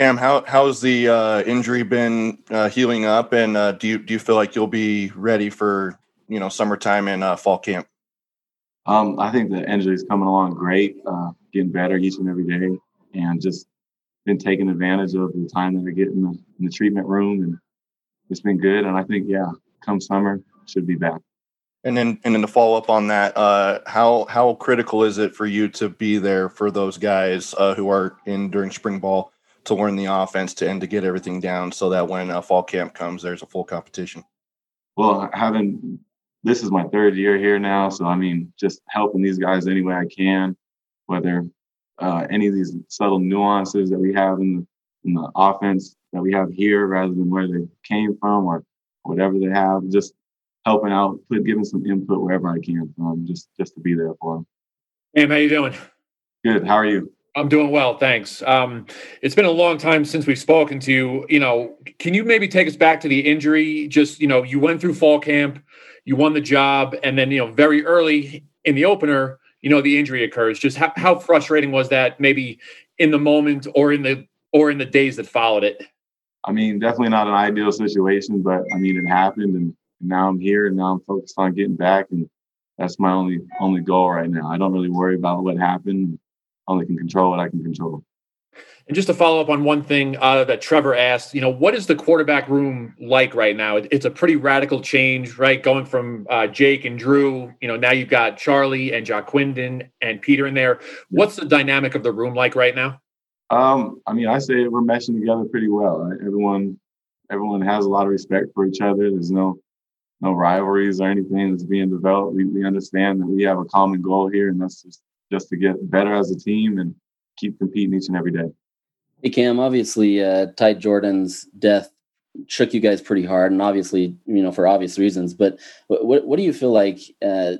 Cam, how how's the uh, injury been uh, healing up, and uh, do you do you feel like you'll be ready for you know summertime and uh, fall camp? Um, I think the injury is coming along great, uh, getting better each and every day, and just been taking advantage of the time that I get in the, in the treatment room, and it's been good. And I think, yeah, come summer, should be back. And then, and then to follow up on that, uh, how how critical is it for you to be there for those guys uh, who are in during spring ball to learn the offense to and to get everything down so that when uh, fall camp comes, there's a full competition? Well, having this is my third year here now, so I mean, just helping these guys any way I can, whether uh, any of these subtle nuances that we have in the in the offense that we have here, rather than where they came from or whatever they have, just helping out, put giving some input wherever I can, um, just just to be there for them. Hey, how you doing? Good. How are you? I'm doing well, thanks. Um, it's been a long time since we've spoken to you. You know, can you maybe take us back to the injury? Just you know, you went through fall camp, you won the job, and then you know, very early in the opener, you know, the injury occurs. Just how, how frustrating was that? Maybe in the moment or in the or in the days that followed it. I mean, definitely not an ideal situation, but I mean, it happened, and now I'm here, and now I'm focused on getting back, and that's my only only goal right now. I don't really worry about what happened only can control what I can control. And just to follow up on one thing uh, that Trevor asked, you know, what is the quarterback room like right now? It's a pretty radical change, right? Going from uh, Jake and Drew, you know, now you've got Charlie and Ja'Quinden and Peter in there. What's the dynamic of the room like right now? Um, I mean, I say we're meshing together pretty well. Right? Everyone, everyone has a lot of respect for each other. There's no, no rivalries or anything that's being developed. We, we understand that we have a common goal here, and that's just just to get better as a team and keep competing each and every day. Hey Cam, obviously uh, Ty Jordan's death shook you guys pretty hard, and obviously you know for obvious reasons. But what what do you feel like uh,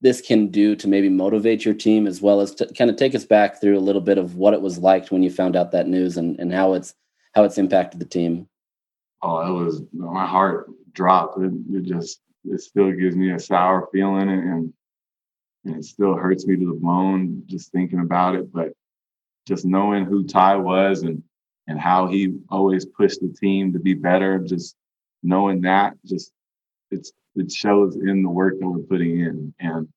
this can do to maybe motivate your team as well as to kind of take us back through a little bit of what it was like when you found out that news and, and how it's how it's impacted the team? Oh, it was my heart dropped. It, it just it still gives me a sour feeling and and it still hurts me to the bone just thinking about it. But just knowing who Ty was and and how he always pushed the team to be better, just knowing that, just it's it shows in the work that we're putting in, and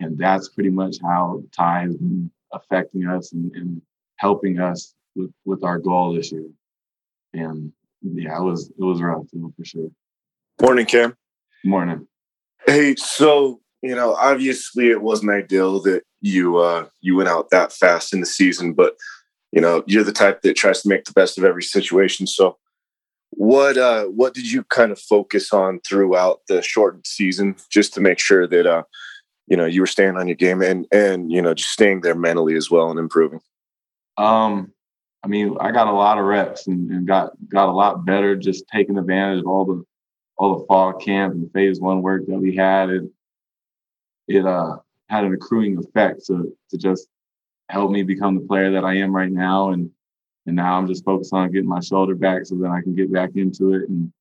and that's pretty much how Ty has been affecting us and, and helping us with with our goal this year. And yeah, it was it was rough, for sure. Morning, Cam. Morning. Hey, so you know, obviously it wasn't ideal that you uh, you went out that fast in the season, but you know, you're the type that tries to make the best of every situation. So, what uh, what did you kind of focus on throughout the shortened season, just to make sure that uh, you know you were staying on your game and and you know just staying there mentally as well and improving? Um, I mean, I got a lot of reps and, and got got a lot better just taking advantage of all the all the fall camp and phase one work that we had. And it uh, had an accruing effect to to just help me become the player that I am right now. And and now I'm just focused on getting my shoulder back so that I can get back into it and,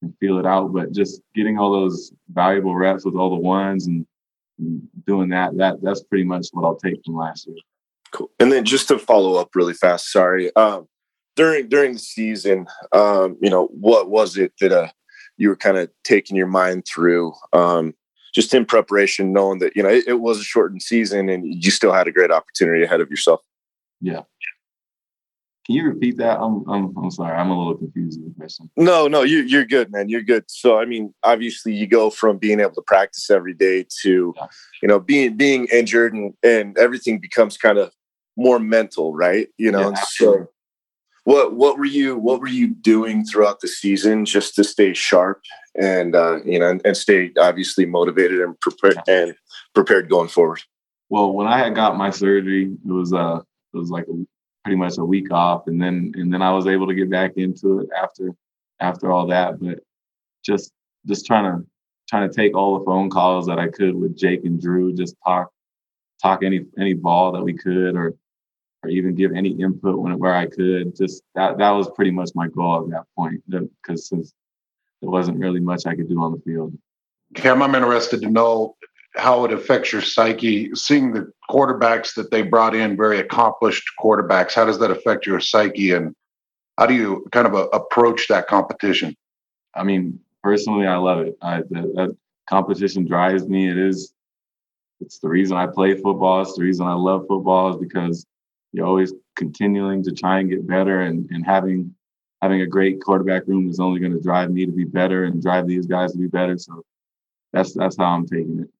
and feel it out. But just getting all those valuable reps with all the ones and, and doing that, that that's pretty much what I'll take from last year. Cool. And then just to follow up really fast, sorry. Um, during during the season, um, you know, what was it that uh, you were kind of taking your mind through? Um, just in preparation, knowing that you know it, it, was a shortened season and you still had a great opportunity ahead of yourself. Yeah. Can you repeat that? I'm I'm, I'm sorry. I'm a little confused with the question. No, no, you you're good, man. You're good. So I mean, obviously, you go from being able to practice every day to, yeah. you know, being being injured and and everything becomes kind of more mental, right? You know, yeah, so what what were you what were you doing throughout the season just to stay sharp and uh, you know and, stay obviously motivated and prepared and prepared going forward? Well, when I had got my surgery, it was uh it was like a, pretty much a week off, and then and then I was able to get back into it after after all that. But just just trying to trying to take all the phone calls that I could with Jake and Drew, just talk talk any any ball that we could or or even give any input when where I could. Just that that was pretty much my goal at that point. Because since there wasn't really much I could do on the field. Cam, I'm interested to know how it affects your psyche, seeing the quarterbacks that they brought in, very accomplished quarterbacks. How does that affect your psyche, and how do you kind of uh, approach that competition? I mean, personally, I love it. I, that, that competition drives me. It is. It's the reason I play football. It's the reason I love football is because you're always continuing to try and get better, and and having having a great quarterback room is only going to drive me to be better and drive these guys to be better. So that's that's how I'm taking it.